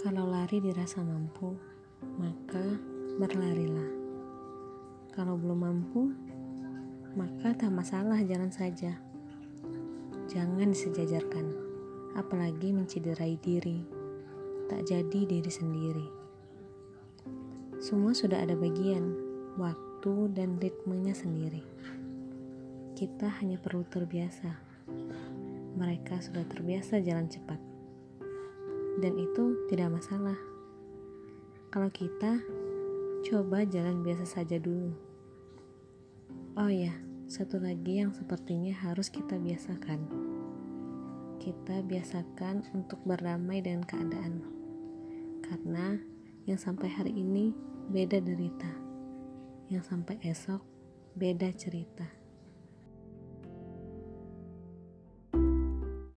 Kalau lari dirasa mampu, maka berlarilah. Kalau belum mampu, maka tak masalah jalan saja. Jangan disejajarkan, apalagi menciderai diri. Tak jadi diri sendiri. Semua sudah ada bagian, waktu dan ritmenya sendiri. Kita hanya perlu terbiasa. Mereka sudah terbiasa jalan cepat. Dan itu tidak masalah. Kalau kita coba jalan biasa saja dulu. Oh ya, satu lagi yang sepertinya harus kita biasakan. Kita biasakan untuk berdamai dengan keadaan. Karena yang sampai hari ini beda derita. Yang sampai esok beda cerita.